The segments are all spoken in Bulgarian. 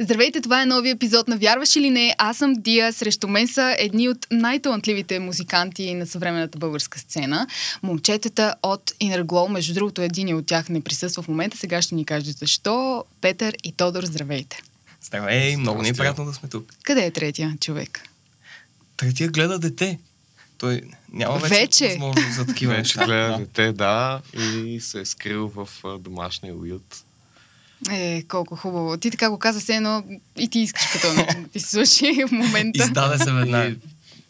Здравейте, това е новия епизод на Вярваш или не? Аз съм Дия, срещу мен са едни от най-талантливите музиканти на съвременната българска сцена. Момчетата от Inner Glow, между другото един от тях не присъства в момента, сега ще ни каже защо. Петър и Тодор, здравейте. Здравей, много ни е приятно да сме тук. Къде е третия човек? Третия гледа дете. Той няма вече, Вече? възможност за такива Вече неща. гледа дете, да, и се е скрил в домашния уют. Е, колко хубаво. Ти така го каза се, но и ти искаш да ти се случи в момента. Издаде се веднага.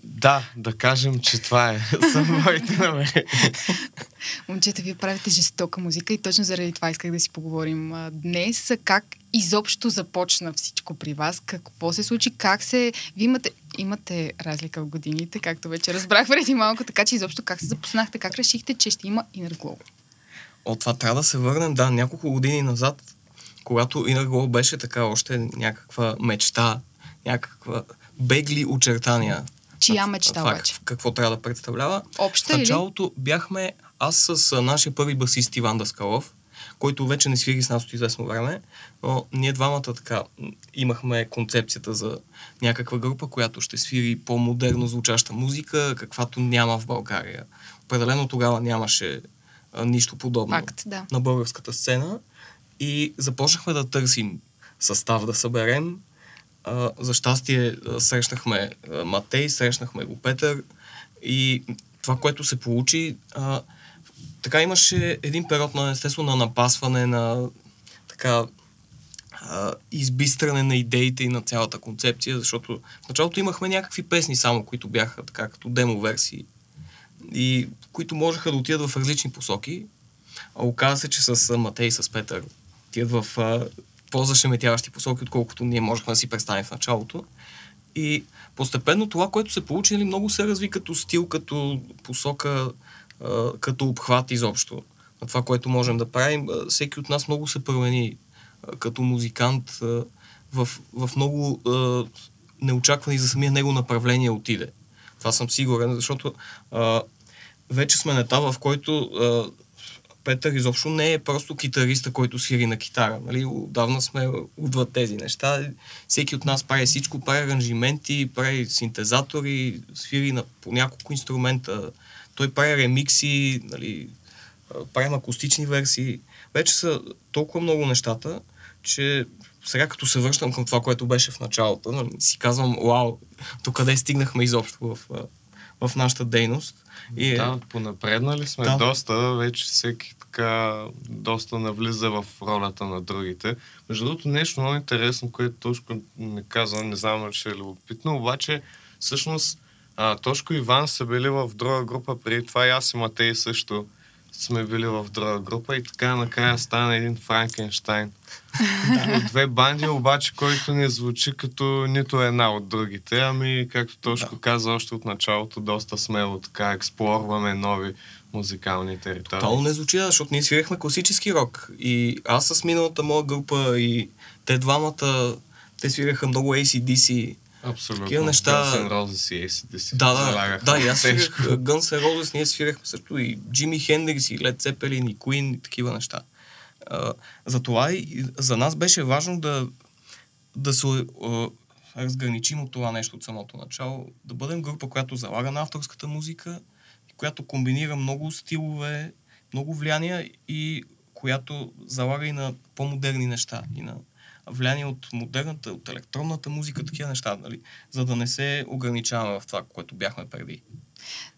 Да, да кажем, че това е. Са моите намерения. Момчета, вие правите жестока музика и точно заради това исках да си поговорим днес. Как изобщо започна всичко при вас? Какво се случи? Как се... Вие имате, имате разлика в годините, както вече разбрах преди малко, така че изобщо как се запознахте? Как решихте, че ще има Inner Glow? От това трябва да се върнем, да, няколко години назад, когато Glow беше така още някаква мечта, някаква бегли очертания. Чия мечта това, обаче? Какво трябва да представлява. Обща В или? началото бяхме аз с нашия първи басист Иван Даскалов, който вече не свири с нас от известно време, но ние двамата така имахме концепцията за някаква група, която ще свири по-модерно звучаща музика, каквато няма в България. Определено тогава нямаше а, нищо подобно Факт, да. на българската сцена и започнахме да търсим състав да съберем. А, за щастие срещнахме Матей, срещнахме го Петър и това, което се получи, а, така имаше един период на естествено на напасване, на така избистране на идеите и на цялата концепция, защото в началото имахме някакви песни само, които бяха така като демо версии и които можеха да отидат в различни посоки. А оказа се, че с Матей и с Петър отидат в а, по-зашеметяващи посоки, отколкото ние можехме да си представим в началото. И постепенно това, което се получи, нали, много се разви като стил, като посока, а, като обхват изобщо на това, което можем да правим. А, Всеки от нас много се промени а, като музикант а, в, в много а, неочаквани за самия него направление отиде. Това съм сигурен, защото а, вече сме на етапа, в който а, Петър изобщо не е просто китариста, който свири на китара. Нали? Отдавна сме отвъд тези неща. Всеки от нас прави всичко, прави аранжименти, прави синтезатори, свири на по няколко инструмента. Той прави ремикси, нали? правим акустични версии. Вече са толкова много нещата, че сега като се връщам към това, което беше в началото, нали, си казвам, вау, до къде стигнахме изобщо в, в нашата дейност. И, Да, понапреднали сме Да. доста, вече всеки така доста навлиза в ролята на другите. Между другото, нещо много интересно, което Тошко не каза, не знам ще е любопитно, обаче всъщност а, Тошко и Иван са били в друга група преди това и аз и Матей също сме били в друга група и така накрая стана един Франкенштайн. От две банди, обаче, който не звучи като нито една от другите, ами, както Тошко Да. каза още от началото, доста смело така експлорваме нови музикални територии. Тотално не звучи, защото ние свирихме класически рок. И аз с миналата моя група и те двамата, те свираха много ACDC. Абсолютно. Такива неща- Guns N' Roses и ACDC. Да, да, залагаха да, и аз тежко. Guns N' Roses, ние свирахме също и Джими Хендрикс, и Led Zeppelin, и Queen, и такива неща. А, затова и за нас беше важно да, да се а, разграничим от това нещо от самото начало, да бъдем група, която залага на авторската музика, която комбинира много стилове, много влияния и която залага и на по-модерни неща, и на влияние от модерната, от електронната музика, такива неща, нали? за да не се ограничаваме в това, което бяхме преди.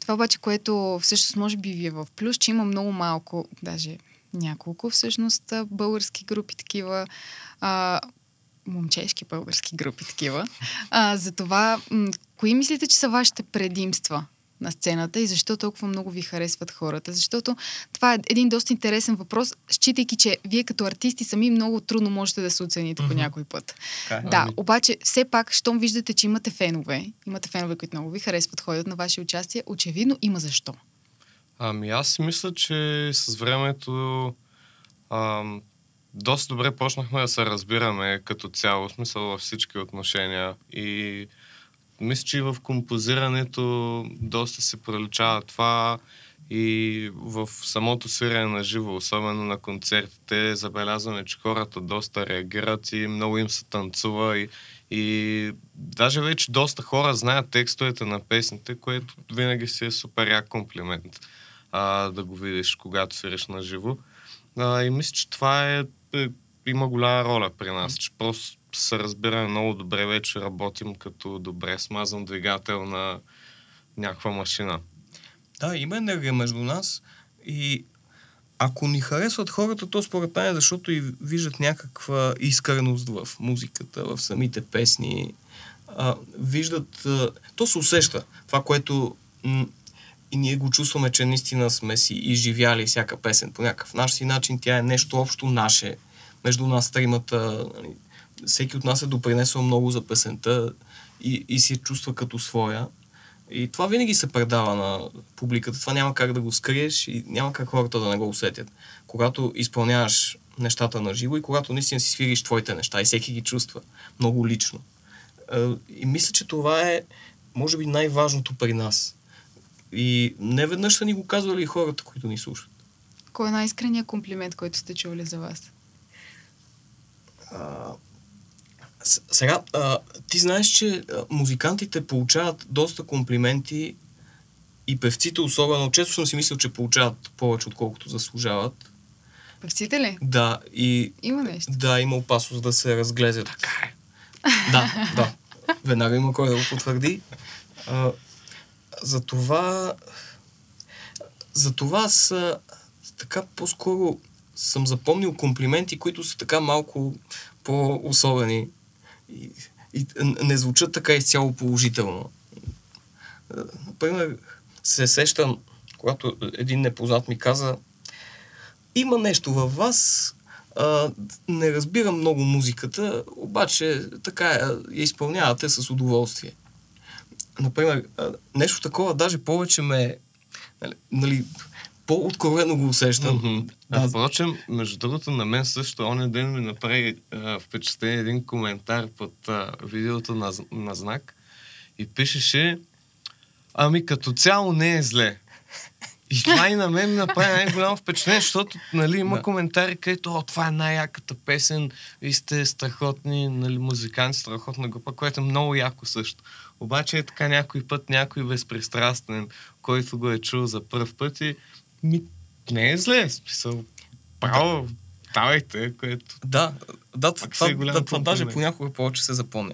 Това обаче, което всъщност може би ви е в плюс, че има много малко, даже няколко всъщност български групи такива, а, момчешки български групи такива. А, затова, м- кои мислите, че са вашите предимства на сцената и защо толкова много ви харесват хората? Защото това е един доста интересен въпрос, считайки, че вие като артисти сами много трудно можете да се оцените по Мгм. някой път. Така е. Да, Ами- обаче все пак, щом виждате, че имате фенове, имате фенове, които много ви харесват, ходят на ваше участие, очевидно има защо. Ами аз си мисля, че с времето ам, доста добре почнахме да се разбираме като цяло, в смисъл във всички отношения. И мисля, че и в композирането доста се проличава това И в самото свирене на живо, особено на концертите, забелязваме, че хората доста реагират и много им се танцува. И, и даже вече доста хора знаят текстовете на песните, което винаги си е супер як комплимент а, да го видиш, когато свириш на живо. А, и мисля, че това е, е, има голяма роля при нас, че просто се разбираме много добре, вече работим като добре смазан двигател на някаква машина. Да, има енергия между нас и ако ни харесват хората, то според мен е защото и виждат някаква искреност в музиката, в самите песни. А, виждат, а, то се усеща. Това, което м- и ние го чувстваме, че наистина сме си изживяли всяка песен по някакъв наш си начин. Тя е нещо общо наше. Между нас тримата. Всеки от нас е допринесъл много за песента и, и си я чувства като своя. И това винаги се предава на публиката. Това няма как да го скриеш и няма как хората да не го усетят. Когато изпълняваш нещата на живо и когато наистина си свириш твоите неща и всеки ги чувства много лично. Е, и мисля, че това е, може би, най-важното при нас. И не веднъж са ни го казвали и хората, които ни слушат. Кой е най-искреният комплимент, който сте чували за вас? А, сега, а, ти знаеш, че музикантите получават доста комплименти и певците особено. Често съм си мислил, че получават повече, отколкото заслужават. Певците ли? Да, и... Има нещо. Да, има опасност да се разглезят. Така е. Да, да. Веднага има кой да го потвърди. А, за това... За това аз така по-скоро съм запомнил комплименти, които са така малко по-особени и, и не звучат така изцяло положително. Например, се сещам, когато един непознат ми каза има нещо във вас, а, не разбирам много музиката, обаче така я изпълнявате с удоволствие. Например, нещо такова даже повече ме нали, нали по-откровено го усещам. Mm-hmm. Да. Впрочем, между другото, на мен също оня ден ми направи а, впечатление един коментар под а, видеото на, на знак и пишеше Ами като цяло не е зле. И това и на мен ми направи най-голямо впечатление, защото нали, има да. коментари, където О, това е най-яката песен, вие сте страхотни нали, музиканти, страхотна група, което е много яко също. Обаче е така някой път някой безпристрастен, който го е чул за първ път и ми, не е зле, смисъл. Право, давайте, което... Да, да, това, това, да, това даже понякога повече се запомня.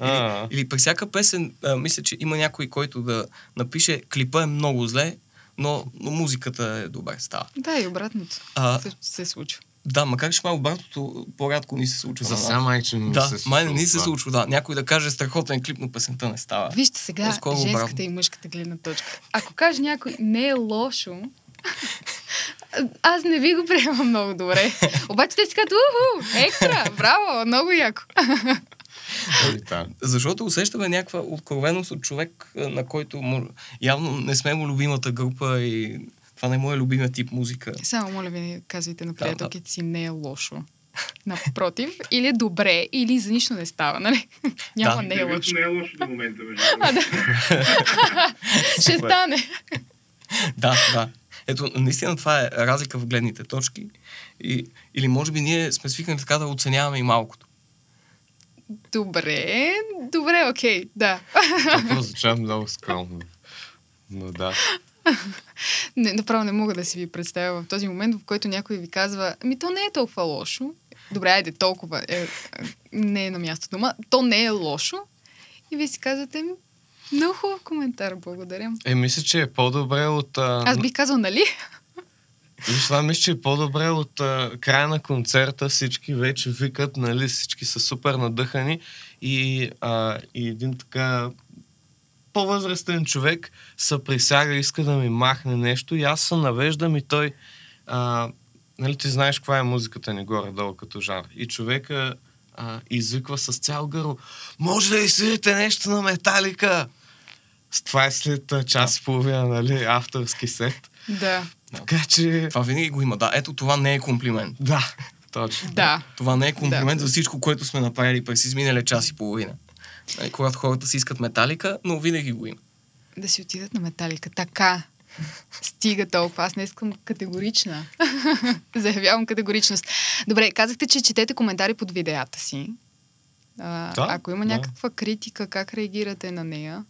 Или, или при всяка песен, а, мисля, че има някой, който да напише клипа е много зле, но, но музиката е добре, става. Да, и обратното. А, се, се случва. Да, макар че май обратното по-рядко ни се случва. За сега май, че не да, се май не ни се случва, да. Някой да каже страхотен клип, но песента не става. Вижте сега По-скоро женската обратно. и мъжката гледна точка. Ако каже някой не е лошо, аз не ви го приемам много добре. Обаче те си казват, уху, екстра, браво, много яко. Защото усещаме някаква откровеност от човек, на който му, явно не сме му любимата група и това не е любимия тип музика. Само моля ви, казвайте на приятелките си, не е лошо. Напротив, или е добре, или за нищо не става, нали? Няма да. не е лошо. Не е лошо до момента, между а, да. Ще стане. да, да. Ето, наистина това е разлика в гледните точки. И, или може би ние сме свикнали така да оценяваме и малкото. Добре, добре, окей, да. Това звуча много скромно. Но да. Не, направо не мога да си ви представя в този момент, в който някой ви казва, ми то не е толкова лошо. Добре, айде, толкова е, не е на място дума. То не е лошо. И вие си казвате, много хубав коментар, благодаря. Е, мисля, че е по-добре от... А... Аз бих казал, нали? Виж, това мисля, че е по-добре от а, края на концерта. Всички вече викат, нали, всички са супер надъхани и, а, и един така по-възрастен човек се присяга, иска да ми махне нещо и аз се навеждам и той... А, нали, ти знаеш каква е музиката ни горе-долу като жар. И човека а, извиква с цял гърло. Може ли свирите нещо на металика? Това е след час и половина, нали, авторски сет. Да. Така че... Това винаги го има. Да, ето това не е комплимент. Да, точно. Да. Това не е комплимент да. за всичко, което сме направили през изминалия час и половина. Нали, когато хората си искат металика, но винаги го има. Да си отидат на металика. Така. Стига толкова. Аз не искам категорична. Заявявам категоричност. Добре, казахте, че четете коментари под видеята си. А, Да, ако има да. някаква критика, как реагирате на нея?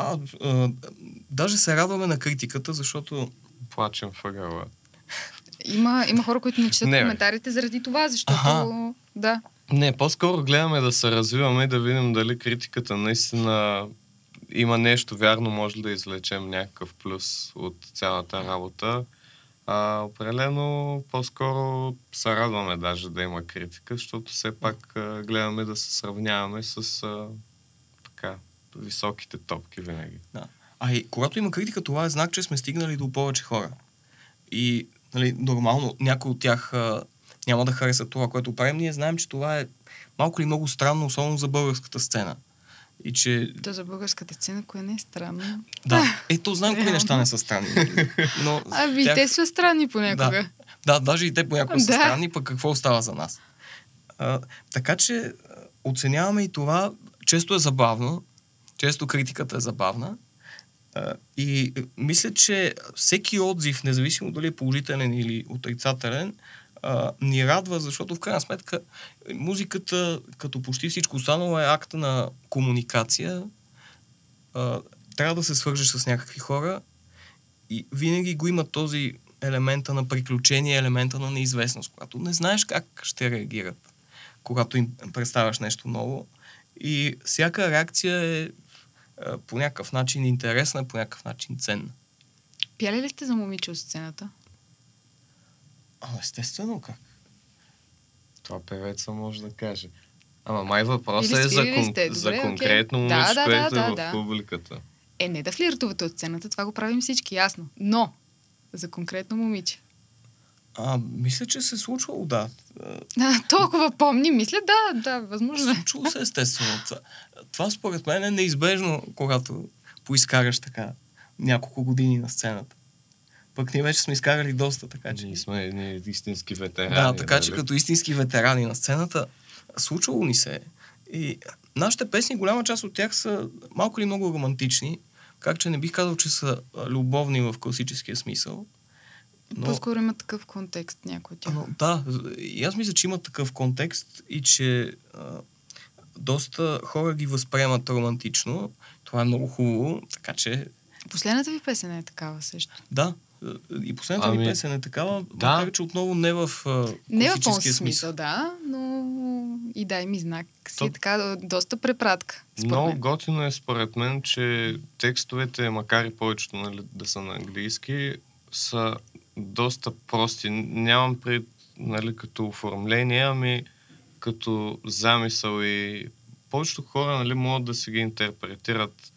А, а, даже се радваме на критиката, защото Плачем въгъла. Има, има хора, които не четат Не, коментарите заради това, защото... Аха. Да. Не, по-скоро гледаме да се развиваме и да видим дали критиката наистина има нещо вярно, може да извлечем някакъв плюс от цялата работа. А, определено по-скоро се радваме даже да има критика, защото все пак а, гледаме да се сравняваме с а, високите топки винаги. А и когато има критика, това е знак, че сме стигнали до повече хора. И нали, нормално някой от тях а, няма да хареса това, което правим. Ние знаем, че това е малко или много странно, особено за българската сцена. И че, То за българската сцена, кое не е странно. да, ето знам кои неща не са странни. нали? Но Ами, тях- те са странни понякога. Да. Да, даже и те понякога са Да. странни, пък какво остава за нас. А, така че а, оценяваме и това. Често е забавно, често критиката е забавна. А, и а, мисля, че всеки отзив, независимо дали е положителен или отрицателен, а, ни радва, защото в крайна сметка музиката, като почти всичко останало, е акта на комуникация. А, трябва да се свържеш с някакви хора и винаги го има този елемента на приключение, елемента на неизвестност, когато не знаеш как ще реагират, когато им представяш нещо ново. И всяка реакция е по някакъв начин интересна, по някакъв начин ценна. Пяли ли сте за момиче от сцената? А, естествено, как? Това певеца може да каже. Ама май въпросът е за, кон... сте, за добре, конкретно. Да, момиче, да, което да, е да, в да. публиката. Е, не да флиртувате от сцената, това го правим всички, ясно. Но, за конкретно момиче. А, мисля, че се е случвало, да. А, А, толкова помни, мисля, да, да, възможно е. Случвало се естествено. Това, това според мен е неизбежно, когато поизкараш така няколко години на сцената. Пък ние вече сме изкарали доста, така че... Ние сме едни истински ветерани. Да, така че нали? като истински ветерани на сцената, случвало ни се. е. И нашите песни, голяма част от тях са малко или много романтични, как че не бих казал, че са любовни в класическия смисъл. Но... По-скоро има такъв контекст някой от тях. Но, да, и аз мисля, че има такъв контекст и че а, доста хора ги възприемат романтично. Това е много хубаво, така че Последната ви песен е такава също. да. И последната ами, ми песен е такава, да. макар че отново не в а, Не в този смисъл, да, но и дай ми знак. Си То- е така доста препратка. Много мен. готино е според мен, че текстовете, макар и повечето нали, да са на английски, са доста прости. Нямам пред, нали, като оформление, ами като замисъл и повечето хора нали, могат да си ги интерпретират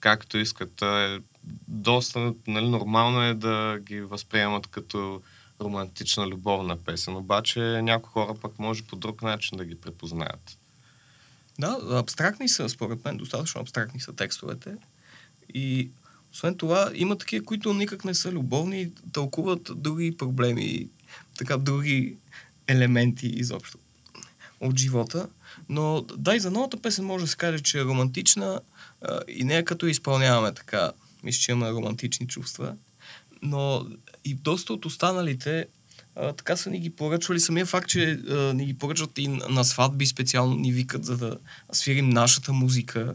както искат. Е, доста нали, нормално е да ги възприемат като романтична любовна песен, обаче някои хора пък може по друг начин да ги препознаят. Да, абстрактни са, според мен, достатъчно абстрактни са текстовете. И освен това, има такива, които никак не са любовни и тълкуват други проблеми, така други елементи изобщо от живота. Но да, и за новата песен може да се каже, че е романтична а, и не е като изпълняваме така. Мисля, че имаме романтични чувства. Но и доста от останалите а, така са ни ги поръчвали. Самия факт, че а, ни ги поръчват и на сватби специално ни викат, за да свирим нашата музика.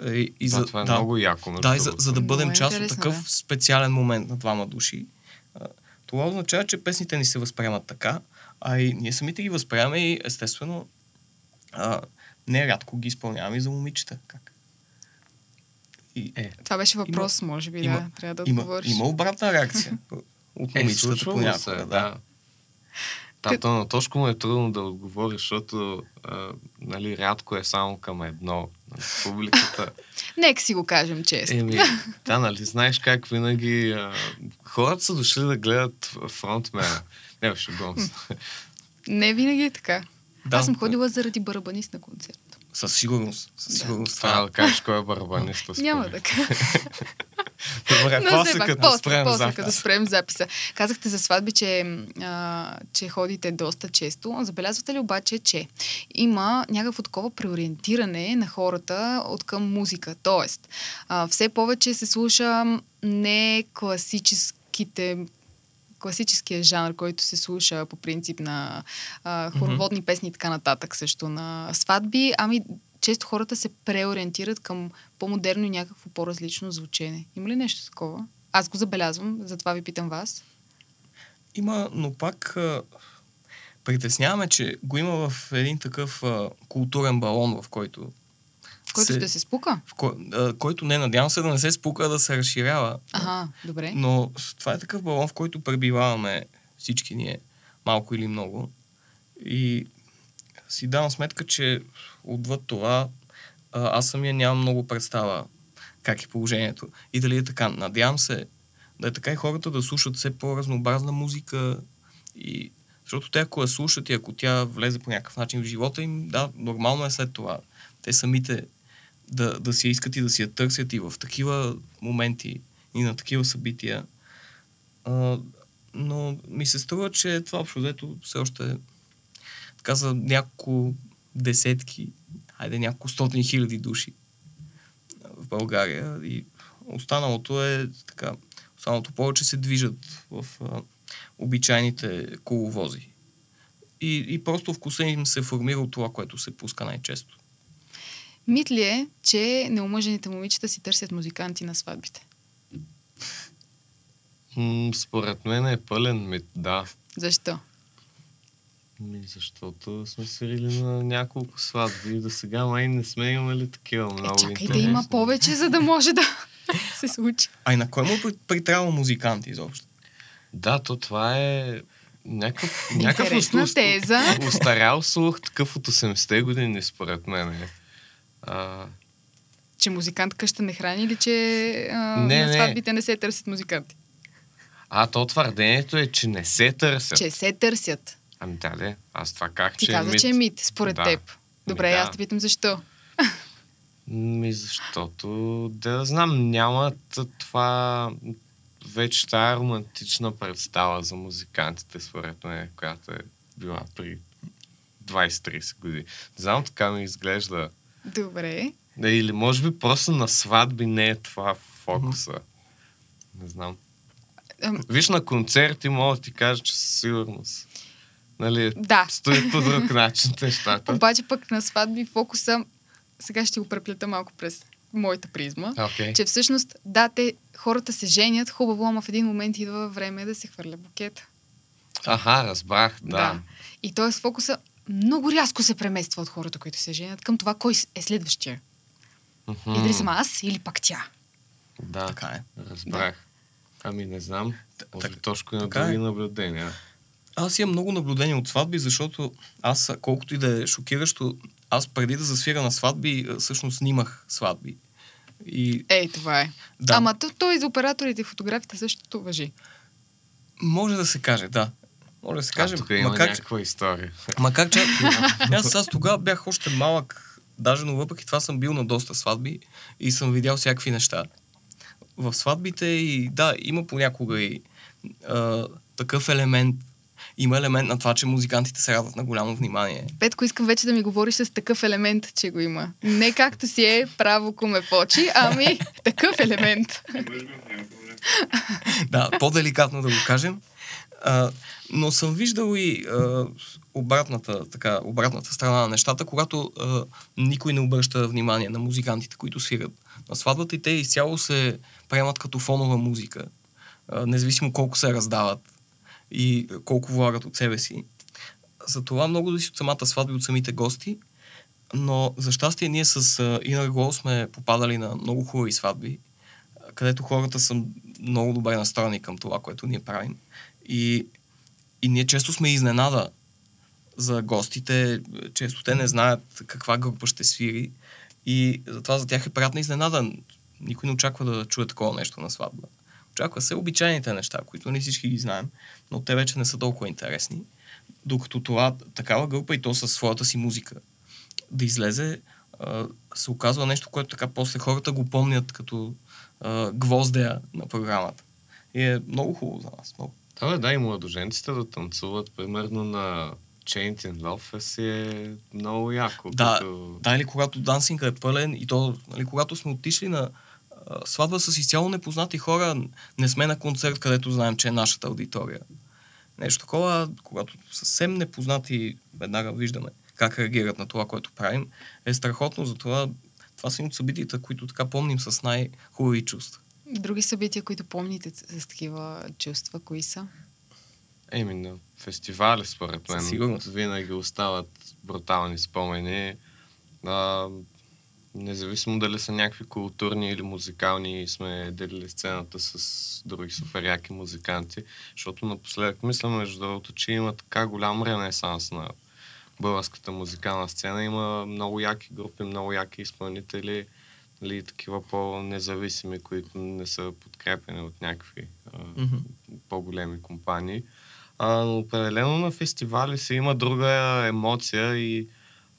А, И, за, това е много яко. да, и за, за да Много бъдем е част от такъв да. специален момент на двама души. Това означава, че песните ни се възприемат така, а и ние самите ги възприемаме и естествено а, не рядко ги изпълняваме и за момичета. Как? И, е, Това беше въпрос, може би, има- да. Трябва да има, отговориш. има обратна реакция от Е, момичетата случвало понякога. се, да. да. Тато на Тошко му е трудно да отговори, защото а, нали, рядко е само към едно. Нали, публиката. Нека си го кажем често. Еми, да, нали, знаеш как винаги а, хората са дошли да гледат фронтмена. Не, шегувам се. Не винаги е така. Да, Аз съм ходила заради барабанист на концерт. Със сигурност. Със Да. сигурност. Това Това, да кажеш кой е барабаниста. Няма да кажа. Добре, Но после като после, спрем после, запис. като спрем записа. Казахте за сватби, че, а, че ходите доста често. Забелязвате ли обаче, че има някакво такова преориентиране на хората от към музика? Тоест, а, все повече се слуша не класическите класическия жанр, който се слуша по принцип на а, хороводни песни и така нататък също на сватби, ами често хората се преориентират към по-модерно и някакво по-различно звучене. Има ли нещо такова? Аз го забелязвам, затова ви питам вас. Има, но пак а, притесняваме, че го има в един такъв а, културен балон, в който Който ще се спука? в кой, а, който не, надявам се да не се спука, а да се разширява. Ага, добре. Но това е такъв балон, в който пребиваваме всички ние, малко или много. И си давам сметка, че отвъд това а, аз самия нямам много представа как е положението. И дали е така. Надявам се да е така и хората да слушат все по-разнообразна музика. И... Защото те ако я слушат и ако тя влезе по някакъв начин в живота им, да, нормално е след това. Те самите да, да си искат и да си я търсят и в такива моменти и на такива събития. А, но ми се струва, че това общо взето все още е така за няколко десетки, хайде няколко стотни хиляди души в България и останалото е така, останалото повече се движат в а, обичайните коловози. И, и просто вкуса им се формира от това, което се пуска най-често. Мит ли е, че неомъжените момичета си търсят музиканти на сватбите? М, според мен е пълен мит, да. Защо? Ми, защото сме свирили на няколко сватби и до сега май не сме имали такива Е, много чакай да има повече, за да може да се случи. А и на кой му при- притрябва музикант изобщо? Да, то това е някакъв, някакъв теза. устарял слух, такъв от 80-те години, според мен. Е. А, Че музикант къща не храни или че а, Не, на не. сватбите не се търсят музиканти? а то твърдението е, че не се търсят. Че се търсят. Ами да, де, аз това как, Ти че каза, е мит. че е мит, според Да. теб. Добре, Ми, да. аз те питам защо. Ми защото, да знам, нямат това вече тая романтична представа за музикантите, според мен, която е била при 20-30 години. Не знам, така ми изглежда. Добре. Да, или може би просто на сватби не е това фокуса. Не знам. Ам, Виж на концерти, мога да ти кажа, че със сигурност. Нали, Да. стоят по друг начин нещата. Обаче пък на сватби фокуса, сега ще го преплета малко през моята призма, Окей. че всъщност, да, те, хората се женят, хубаво, ама в един момент идва време да се хвърля букета. Аха, разбрах, да. И т.е. фокуса много рязко се премества от хората, които се женят, към това кой е следващия. Мгм. И дали съм аз или пак тя. Да, Така е. разбрах. Ами не знам. Може так- точно и на е. други наблюдения. Аз имам много наблюдения от сватби, защото аз, колкото и да е шокиращо, аз преди да засвира на сватби, всъщност снимах сватби. И Ей, това е. да, Ама то, то и за операторите и фотографите същото въжи. може да се каже, да. Може да се каже, а, тук има макар, някаква история. макар че аз, аз тогава бях още малък, даже но въпреки това съм бил на доста сватби и съм видял всякакви неща. В сватбите и да, има понякога и а, такъв елемент, има елемент на това, че музикантите се радват на голямо внимание. Петко, искам вече да ми говориш с такъв елемент, че го има. Не както си е право коме почи, ами такъв елемент. да, по-деликатно да го кажем. А, но съм виждал и а, обратната, така, обратната страна на нещата, когато а, никой не обръща внимание на музикантите, които свират на сватбата и те изцяло се приемат като фонова музика, а, независимо колко се раздават и колко влагат от себе си. Затова много зависи от самата сватба и от самите гости, но за щастие ние с Inner Glow сме попадали на много хубави сватби, където хората са много добре настроени към това, което ние правим. И, и ние често сме изненада за гостите. Често те не знаят каква група ще свири. И затова за тях е приятна изненада. Никой не очаква да чуе такова нещо на сватба. Очаква се обичайните неща, които не всички ги знаем, но те вече не са толкова интересни. Докато това, такава група и то със своята си музика да излезе, се оказва нещо, което така после хората го помнят като а, гвоздея на програмата. И е много хубаво за нас. Много. Да, бе, да, и младоженците да танцуват, примерно на Chained in Love си е много яко. Да, като... да, или когато дансинга е пълен и то, нали, когато сме отишли на а, сватба с изцяло непознати хора, не сме на концерт, където знаем, че е нашата аудитория. Нещо такова, когато съвсем непознати веднага виждаме как реагират на това, което правим, е страхотно. Затова това са от събитията, които така помним с най-хубави чувства. Други събития, които помните с такива чувства, кои са? Еми, на фестивали, според мен, Със сигурност. винаги остават брутални спомени. А, независимо дали са някакви културни или музикални, сме делили сцената с други супер яки музиканти, защото напоследък мисля, между другото, че има така голям ренесанс на българската музикална сцена. Има много яки групи, много яки изпълнители, или такива по-независими, които не са подкрепени от някакви а, Мгм. по-големи компании. А, но определено на фестивали си има друга емоция и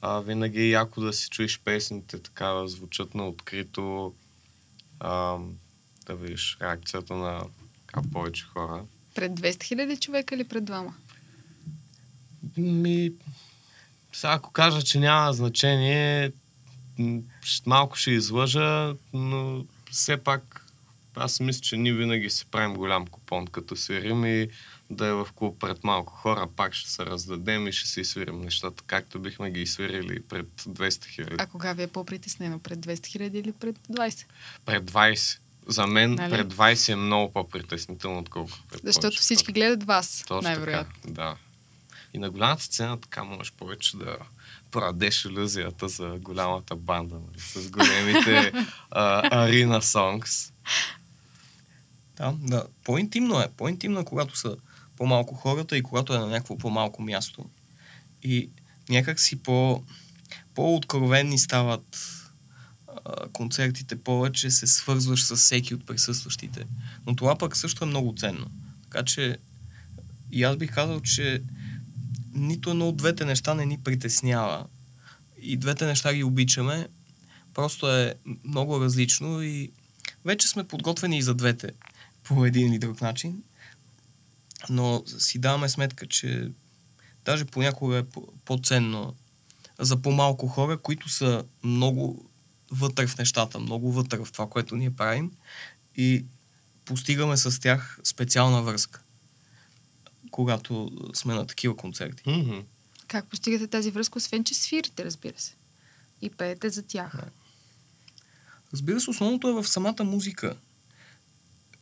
а, винаги е яко да си чуеш песните така да звучат на открито, а, да видиш реакцията на така, повече хора. Пред 200 хиляди човека или пред двама? Ми, сега ако кажа, че няма значение, малко ще излъжа, но все пак аз мисля, че ние винаги си правим голям купон, като свирим и да е в клуб пред малко хора, пак ще се раздадем и ще си свирим нещата, както бихме ги свирили пред 200 хиляди. А кога ви е по-притеснено? Пред 200 хиляди или пред 20? Пред 20. За мен Нали? пред 20 е много по-притеснително, отколкото пред Защото повече всички гледат вас, най-вероятно. да. И на голямата сцена така можеш повече да продадеш иллюзията за голямата банда, нали, с големите а, арена сонгс. Да, да. По-интимно е. По-интимно е, когато са по-малко хората и когато е на някакво по-малко място. И някак си по, по-откровенни стават а, концертите, повече се свързваш с всеки от присъстващите. Но това пък също е много ценно. Така че и аз бих казал, че нито едно от двете неща не ни притеснява. И двете неща ги обичаме. Просто е много различно и вече сме подготвени и за двете по един или друг начин. Но си даваме сметка, че даже понякога е по- по-ценно за по-малко хора, които са много вътре в нещата, много вътре в това, което ние правим и постигаме с тях специална връзка, когато сме на такива концерти. Мгм. Как постигате тази връзка, освен че свирите, разбира се? И пеете за тях. Да. Разбира се, основното е в самата музика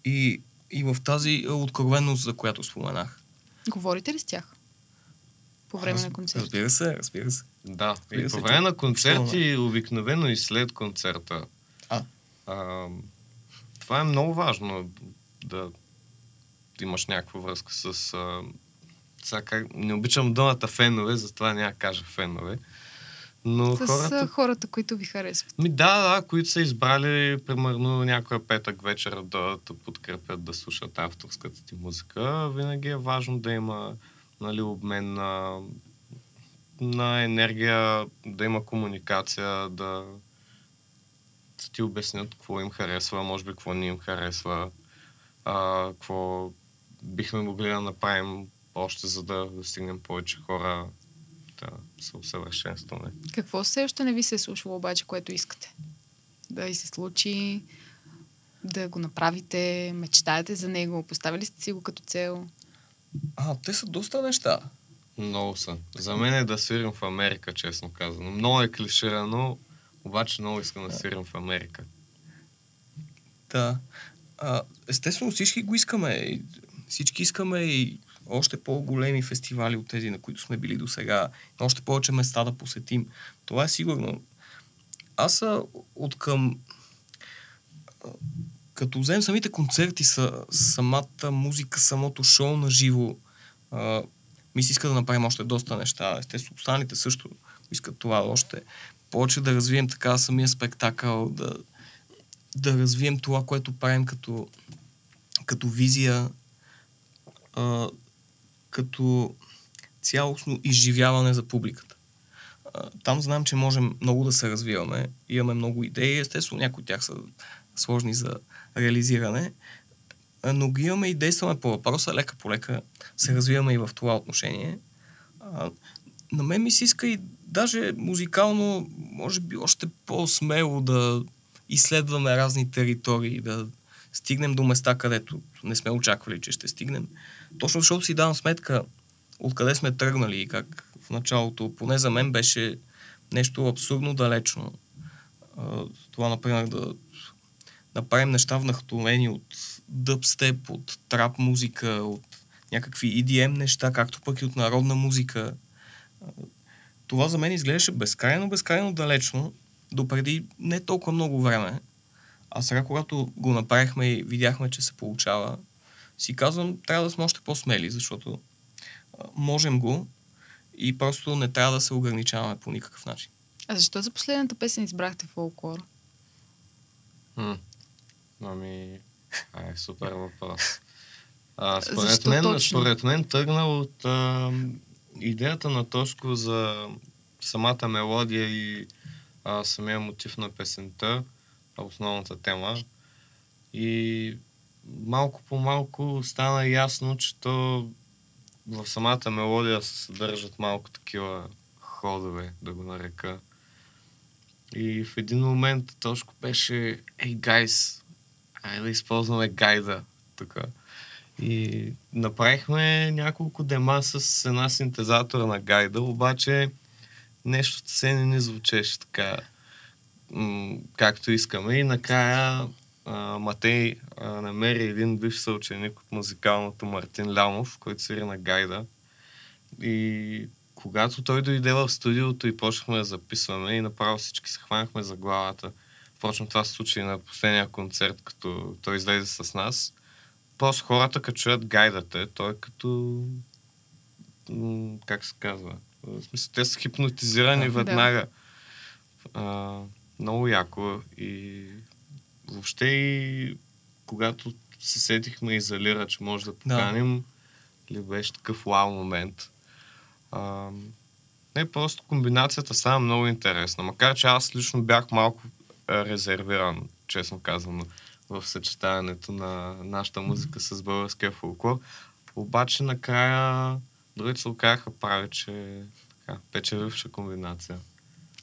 и, и в тази откровеност, за която споменах. Говорите ли с тях? По време Раз- на концерт. Разбира се, разбира се. Да, и Разбира се, по време на концерти, обикновено и след концерта. А. А, това е много важно да имаш някаква връзка с... А, сега как, не обичам думата фенове, затова няма кажа фенове. Но С хората... хората... които ви харесват. Ми да, да, които са избрали, примерно, някоя петък вечер да да подкрепят, да слушат авторската ти музика. Винаги е важно да има нали, обмен на, на енергия, да има комуникация, да, да ти обяснят какво им харесва, може би какво не им харесва, а, какво бихме могли да направим още, за да достигнем повече хора, да се усъвършенстваме. Какво все още не ви се е случило обаче, което искате? Да ви се случи, да го направите, мечтаете за него, поставили сте си го като цел. А, те са доста неща. Много са. За мен е да свирим в Америка, честно казано. Много е клиширано, обаче много искам да свирим в Америка. Да. А, естествено, всички го искаме. Всички искаме и още по-големи фестивали от тези, на които сме били до сега. Още повече места да посетим. Това е сигурно. Аз от към... Като вземем самите концерти, са, самата музика, самото шоу на живо, ми се иска да направим още доста неща. Естествено, останалите също искат това още. Повече да развием така самия спектакъл, да, да развием това, което правим като, като визия, а, като цялостно изживяване за публиката. А, там знам, че можем много да се развиваме. Имаме много идеи. Естествено, някои от тях са сложни за реализиране. Но ги имаме и действаме по въпроса. Лека по лека се развиваме и в това отношение. А, на мен ми се иска и даже музикално, може би още по-смело да изследваме разни територии, да стигнем до места, където не сме очаквали, че ще стигнем. Точно защото си давам сметка откъде сме тръгнали и как в началото, поне за мен беше нещо абсурдно далечно. Това, например, да направим неща вдъхновени от дъбстеп, от трап музика, от някакви EDM неща, както пък и от народна музика. Това за мен изглеждаше безкрайно, безкрайно далечно, допреди не толкова много време. А сега, когато го направихме и видяхме, че се получава, си казвам, трябва да сме още по-смели, защото а, можем го и просто не трябва да се ограничаваме по никакъв начин. А защо за последната песен избрахте фолклор? Хм. Ами, а, е супер въпрос. А, според, Защо мен, точно? според мен тръгна от а, идеята на Тошко за самата мелодия и а, самия мотив на песента, основната тема. И малко по малко стана ясно, че то в самата мелодия се съдържат малко такива ходове, да го нарека. И в един момент Тошко беше, ей, гайс, айде да използваме гайда тук. И направихме няколко дема с една синтезатора на гайда, обаче нещо се не звучеше така, м- както искаме. И накрая а, Матей а, намери един бивш съученик от музикалното Мартин Лямов, който свири на гайда. И когато той дойде в студиото и почнахме да записваме и направо всички се хванахме за главата. Впрочем, това се случи на последния концерт, като той излезе с нас. Просто хората, като чуят гайдата, той е като... Как се казва? В смисъл, те са хипнотизирани Да. веднага. А, много яко и въобще и когато се сетихме изолира, че може да поканим, ли беше такъв вау момент. А, не, просто комбинацията стана много интересна. Макар, че аз лично бях малко резервиран, честно казано, в съчетаването на нашата музика с българския фолклор. Обаче накрая другите се оказаха прави, че така, печеливша комбинация.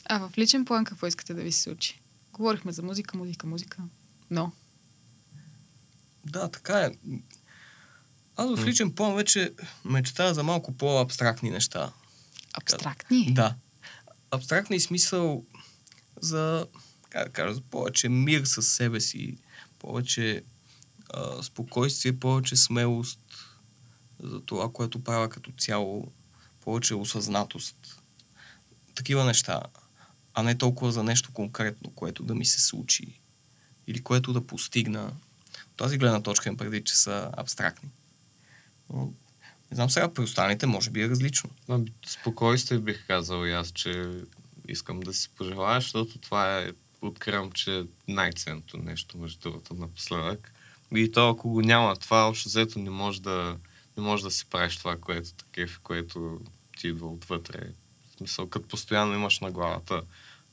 А в личен план какво искате да ви се случи? Говорихме за музика, музика, музика. Но. Да, така е. Аз в личен план вече мечтая за малко по-абстрактни неща. Абстрактни. Да. Абстрактни смисъл за, как да кажа, за повече мир със себе си, повече а, спокойствие, повече смелост за това, което правя като цяло, повече осъзнатост. Такива неща, а не толкова за нещо конкретно, което да ми се случи или което да постигна. От тази гледна точка им преди, че са абстрактни. Но, не знам сега, при останалите може би е различно. Ами, Спокойствие бих казал и аз, че искам да си пожелая, защото това е, откривам, че най-ценното нещо, между другото, напоследък. И то, ако го няма, това общо взето не може да, не може да си правиш това, което такив, което ти идва отвътре. В смисъл, като постоянно имаш на главата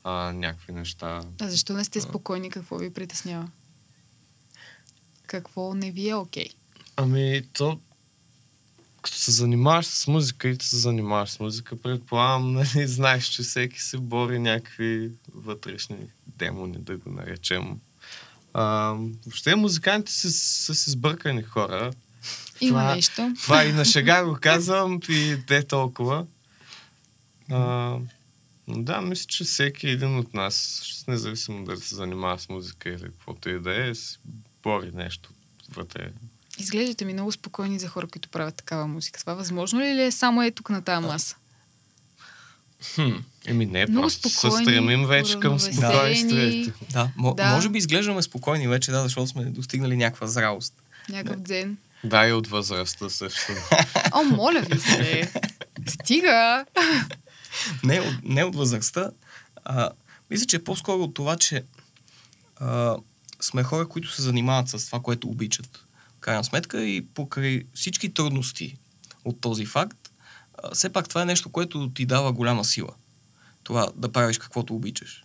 а, някакви неща. А защо не сте спокойни? Какво ви притеснява? Какво не ви е окей? Ами, то като се занимаваш с музика и се занимаваш с музика, предполагам, нали, знаеш, че всеки се бори някакви вътрешни демони, да го наречем. А, въобще музикантите са, са си сбъркани хора. Има Това- нещо. Това и на шега го казвам, и те толкова. А, да, мисля, че всеки един от нас, независимо дали се занимава с музика или каквото и да е, си бори нещо вътре. Изглеждате ми много спокойни за хора, които правят такава музика. Това възможно ли е само е тук на тази маса? Хм. Еми не, Много просто се спокойни, стремим вече към спокойствието. Да, Да. да, може би изглеждаме спокойни вече, да, защото сме достигнали някаква зралост. Някакъв дзен. Да, и от възрастта също. О, моля ви се! Стига! Не, от, не от възрастта. А, мисля, че е по-скоро от това, че а, сме хора, които се занимават с това, което обичат. В крайна сметка и покрай всички трудности от този факт, а, все пак това е нещо, което ти дава голяма сила. това да правиш каквото обичаш.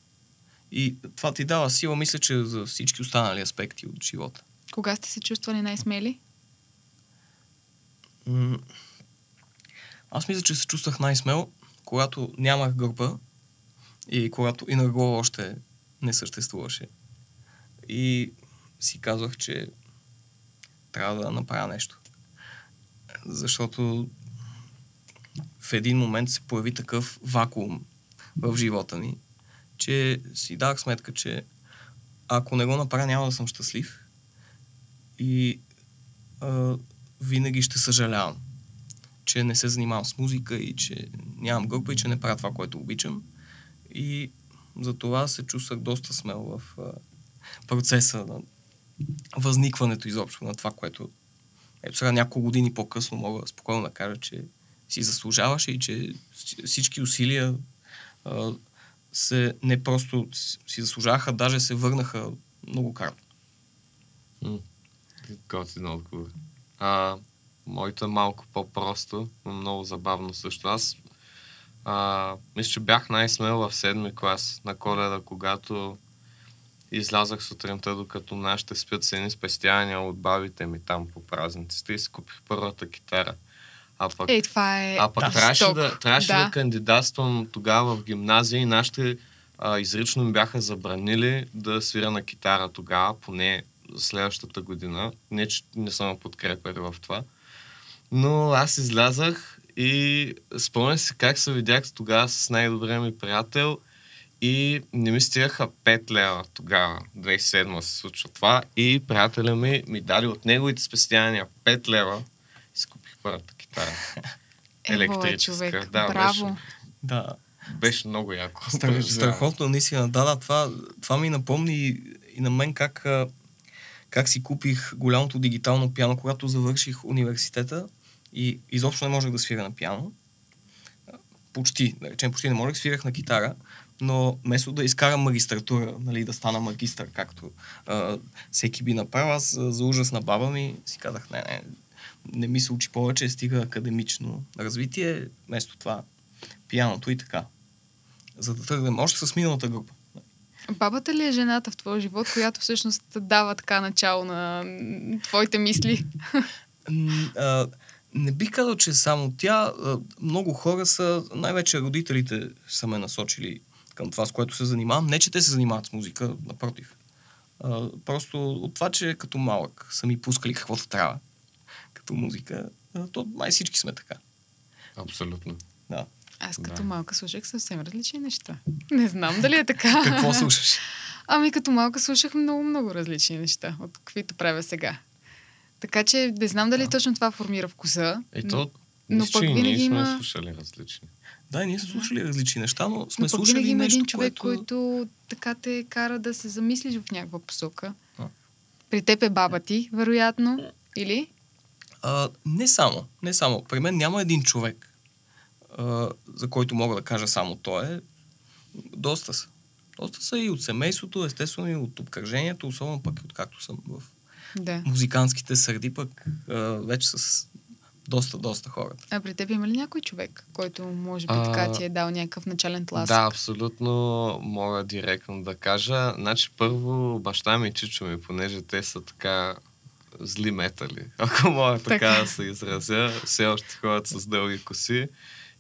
И това ти дава сила, мисля, че за всички останали аспекти от живота. Кога сте се чувствали най-смели? Аз мисля, че се чувствах най-смел, когато нямах група и когато Инарго още не съществуваше. И си казвах, че трябва да направя нещо. Защото в един момент се появи такъв вакуум в живота ни, че си дах сметка, че ако не го направя, няма да съм щастлив и а, винаги ще съжалявам, че не се занимавам с музика и че нямам група и че не правя това, което обичам. И за това се чувствах доста смел в а, процеса на възникването изобщо на това, което ето сега няколко години по-късно мога спокойно да кажа, че си заслужаваше и че всички усилия а, се не просто си заслужаваха, даже се върнаха многократно. М, Готин отговор. А, моето е малко по-просто, но много забавно също. Аз а, мисля, че бях най-смел в седми клас на коледа, когато излязах сутринта, докато нашите спят с едни спестявания от бабите ми там по празниците и си купих първата китара. А пък Ей, това е а пък да, трябваше, да, трябваше да. да. да кандидатствам тогава в гимназия и нашите а, изрично ми бяха забранили да свиря на китара тогава, поне следващата година. Не, че не съм подкрепили в това. Но аз излязах и спомням си как се видях тогава с най-добрия ми приятел и не ми стигаха 5 лева тогава, 2007 се случва това и приятеля ми ми даде от неговите спестявания 5 лева и си купих първата китара. Е, електрическа. човек. Да, Браво. Да, Беше много яко. Стра- Страхотно, наистина. Да, да, това, това ми напомни и, и на мен как, как си купих голямото дигитално пиано, когато завърших университета и изобщо не можех да свиря на пиано. Почти, да речем, почти не можех, свирах на китара, но вместо да изкарам магистратура, нали, да стана магистър, както а, всеки би направил, аз а, за ужас на баба ми си казах, не, не, не ми се учи повече, стига академично развитие, вместо това пианото и така за да тръгнем още с миналата група. Бабата ли е жената в твоя живот, която всъщност дава така начало на твоите мисли? Не би казал, че само тя. Много хора са, най-вече родителите са ме насочили към това, с което се занимавам. Не, че те се занимават с музика, напротив. А, просто от това, че като малък са ми пускали каквото трябва като музика, то май всички сме така. Абсолютно. Да. Аз като Да. малка слушах съвсем различни неща. Не знам дали е така. Какво слушаш? Ами като малка слушах много-много различни неща, от каквито правя сега. Така че не знам дали Да. точно това формира вкуса. Ето, но, но, но мисля, пък че и винаги ние сме има- слушали различни. Да, и ние сме слушали различни неща, но сме но слушали винаги има нещо, един човек, което... който така те кара да се замислиш в някаква посока. А. При теб е баба ти, вероятно. Или? А, не само. Не само. При мен няма един човек, а, за който мога да кажа само той е. Доста са. Доста са и от семейството, естествено и от обкръжението, особено пък откакто съм в Да. музикантските среди, пък а, вече с доста, доста хората. А при теб има ли някой човек, който може би А, така ти е дал някакъв начален тласък? Да, абсолютно мога директно да кажа. Значи първо баща ми и чичо ми, понеже те са така зли метали, ако мога така, Така. да се изразя. Все още ходят с дълги коси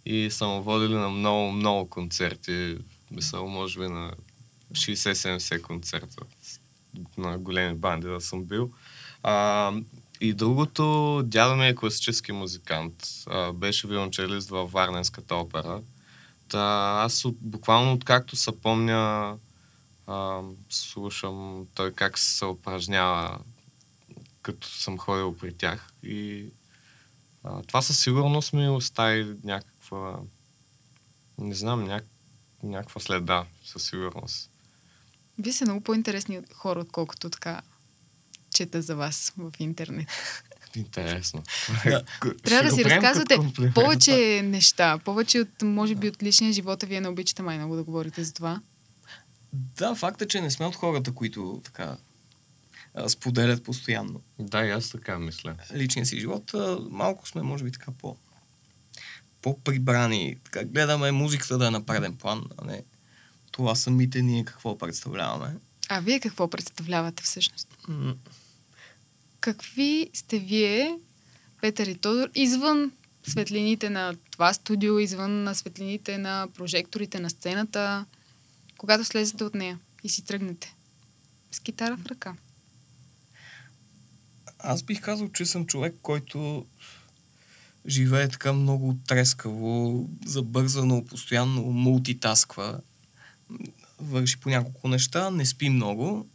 и са му водили на много, много концерти. Мисля, може би на 60-70 концерта на големи банди да съм бил. А, и другото, дядо ми е класически музикант. А, беше виолончелист във Варненската опера. Та, аз от, буквално откакто се помня, а, слушам той как се упражнява, като съм ходил при тях. И а, това със сигурност ми остави някаква, не знам, няк, някаква следа, със сигурност. Вие сте много по-интересни хора, отколкото така чета за вас в интернет. Интересно. Да. Трябва да си разказвате повече неща, повече от, може би, от личния живота. Вие не обичате май много да говорите за това. Да, факт е, че не сме от хората, които така споделят постоянно Да, и аз така мисля. личния си живот. Малко сме, може би, така по по-прибрани. Така, гледаме музиката да е на преден план, а не това самите ние какво представляваме. А вие какво представлявате всъщност? М, Какви сте вие, Петър и Тодор, извън светлините на това студио, извън на светлините на прожекторите на сцената, когато слезете от нея и си тръгнете? С китара в ръка. Аз бих казал, че съм човек, който живее така много трескаво, забързано, постоянно мултитасква, върши по няколко неща, не спи много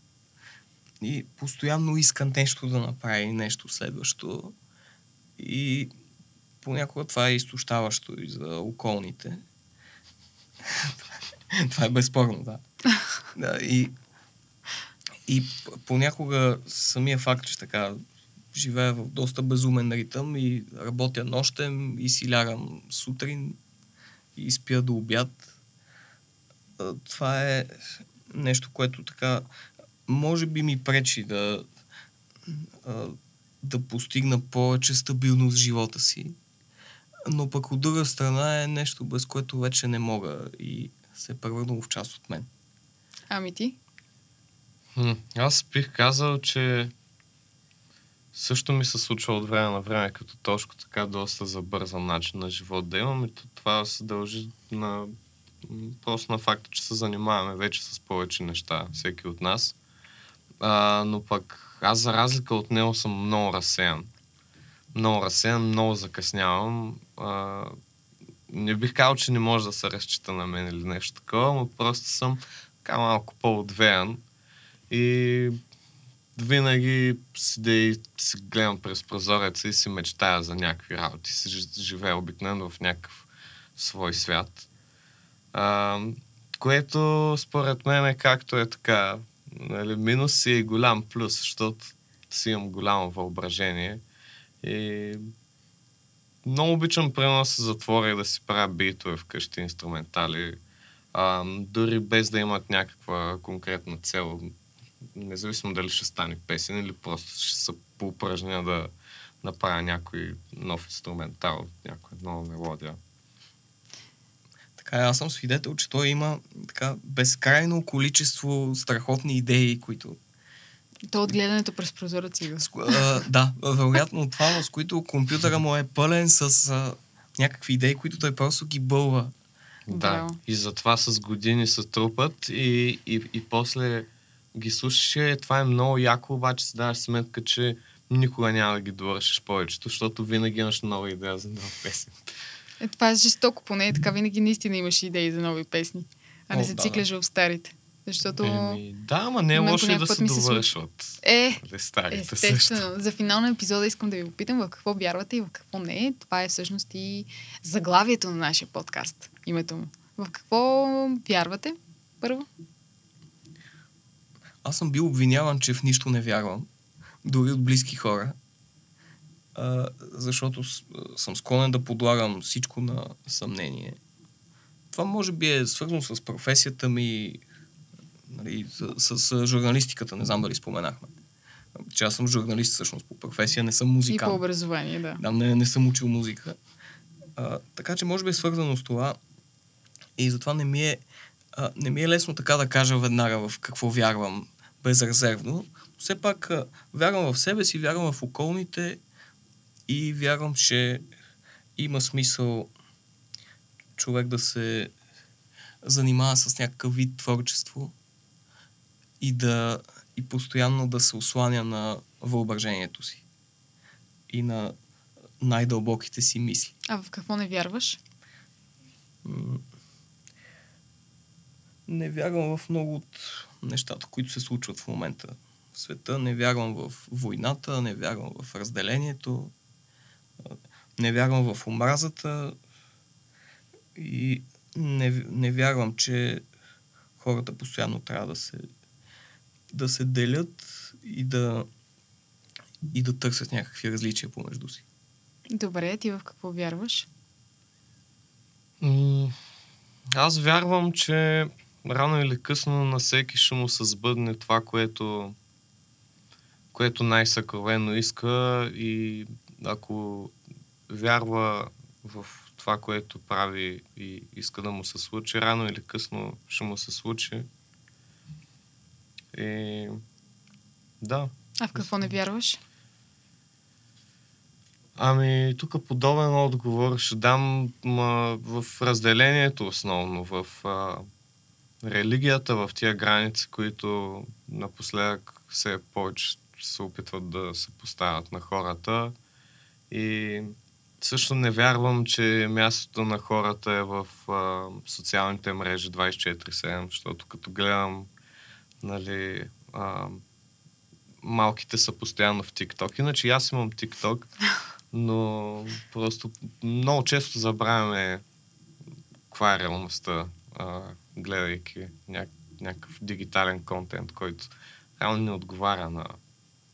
и постоянно иска нещо да направи, нещо следващо. И понякога това е изтощаващо и за околните. това е безспорно, да. да и, и понякога самия факт, че така живея в доста безумен ритъм и работя нощем и си лягам сутрин и спя до обяд. Това е нещо, което така може би ми пречи да, да постигна повече стабилност в живота си. Но пък от друга страна е нещо, без което вече не мога и се е превърнало в част от мен. Ами ти? Хм, Аз бих казал, че също ми се случва от време на време, като точко така доста забързан начин на живот да имам и то- това се дължи на просто на факта, че се занимаваме вече с повече неща, всеки от нас. А, но пък аз за разлика от него съм много разсеян. Много разсеян, много закъснявам. А, не бих казал, че не може да се разчита на мен или нещо такова, но просто съм така малко по-отвеян и винаги седя и си гледам през прозореца и си мечтая за някакви работи. Си жи- живея обикновено в някакъв свой свят. А, което според мен е както е така. Нали, минус е голям плюс, защото си имам голямо въображение. И много обичам примерно да се затворя и да си правя битове вкъщи, инструментали. А, дори без да имат някаква конкретна цел, независимо дали ще стане песен или просто ще се поупражня да направя някой нов инструментал, някоя нова мелодия. Така, аз съм свидетел, че той има така безкрайно количество страхотни идеи, които То от гледането през прозореца ко- а, да, вероятно от това, с които компютъра му е пълен с а, някакви идеи, които той просто ги бълва. Да. Браво. И затова с години се трупат и, и, и после ги слушаш. и Това е много яко, обаче си даваш сметка, че никога няма да ги довършиш повечето, защото винаги имаш нова идея за нова песен. Е, това е жестоко, поне така винаги наистина имаш идеи за нови песни, а не О, се да, цикляш в старите. Защото Еми, да, ама не е лошо и да се довършват. е, старите също. естествено, за финал на епизода искам да ви попитам в какво вярвате и в какво не. Това е всъщност и заглавието на нашия подкаст, името му. В какво вярвате? Първо? Аз съм бил обвиняван, че в нищо не вярвам, дори от близки хора, а, защото съм склонен да подлагам всичко на съмнение. Това може би е свързано с професията ми, нали, с, с журналистиката, не знам дали споменахме. Че аз съм журналист всъщност по професия, не съм И музикант. по образование, да. Да, не, не съм учил музика. А, така че може би е свързано с това и затова не ми е, а, не ми е лесно така да кажа веднага в какво вярвам безрезервно. Все пак а, вярвам в себе си, вярвам в околните и вярвам, че има смисъл човек да се занимава с някакъв вид творчество и да и постоянно да се осланя на въображението си и на най-дълбоките си мисли. А в какво не вярваш? Не вярвам в много от нещата, които се случват в момента в света. Не вярвам в войната, не вярвам в разделението, не вярвам в омразата и не, не вярвам, че хората постоянно трябва да се, да се делят и да, и да търсят някакви различия помежду си. Добре, ти в какво вярваш? Аз вярвам, че рано или късно на всеки ще му се сбъдне това, което, което най-съкровено иска и ако вярва в това, което прави и иска да му се случи, рано или късно ще му се случи. И да. А в какво не вярваш? Ами, тук подобен отговор ще дам ма, в разделението основно, в а, религията, в тия граници, които напоследък все повече се опитват да се поставят на хората. И също не вярвам, че мястото на хората е в а, социалните мрежи 24-7, защото като гледам нали, а, малките са постоянно в TikTok. Иначе аз имам TikTok, но просто много често забравяме каква е реалността, а, гледайки ня- някакъв дигитален контент, който реално не отговаря на,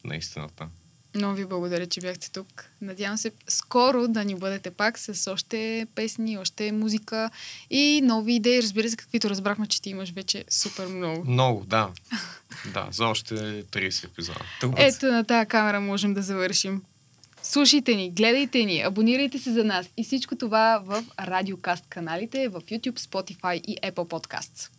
на истината. Много ви благодаря, че бяхте тук. Надявам се скоро да ни бъдете пак с още песни, още музика и нови идеи. Разбира се, каквито разбрахме, че ти имаш вече супер много. Много, да. да, за още 30 епизода. Ето на тази камера можем да завършим. Слушайте ни, гледайте ни, абонирайте се за нас и всичко това в Радиокаст каналите в YouTube, Spotify и Apple Podcasts.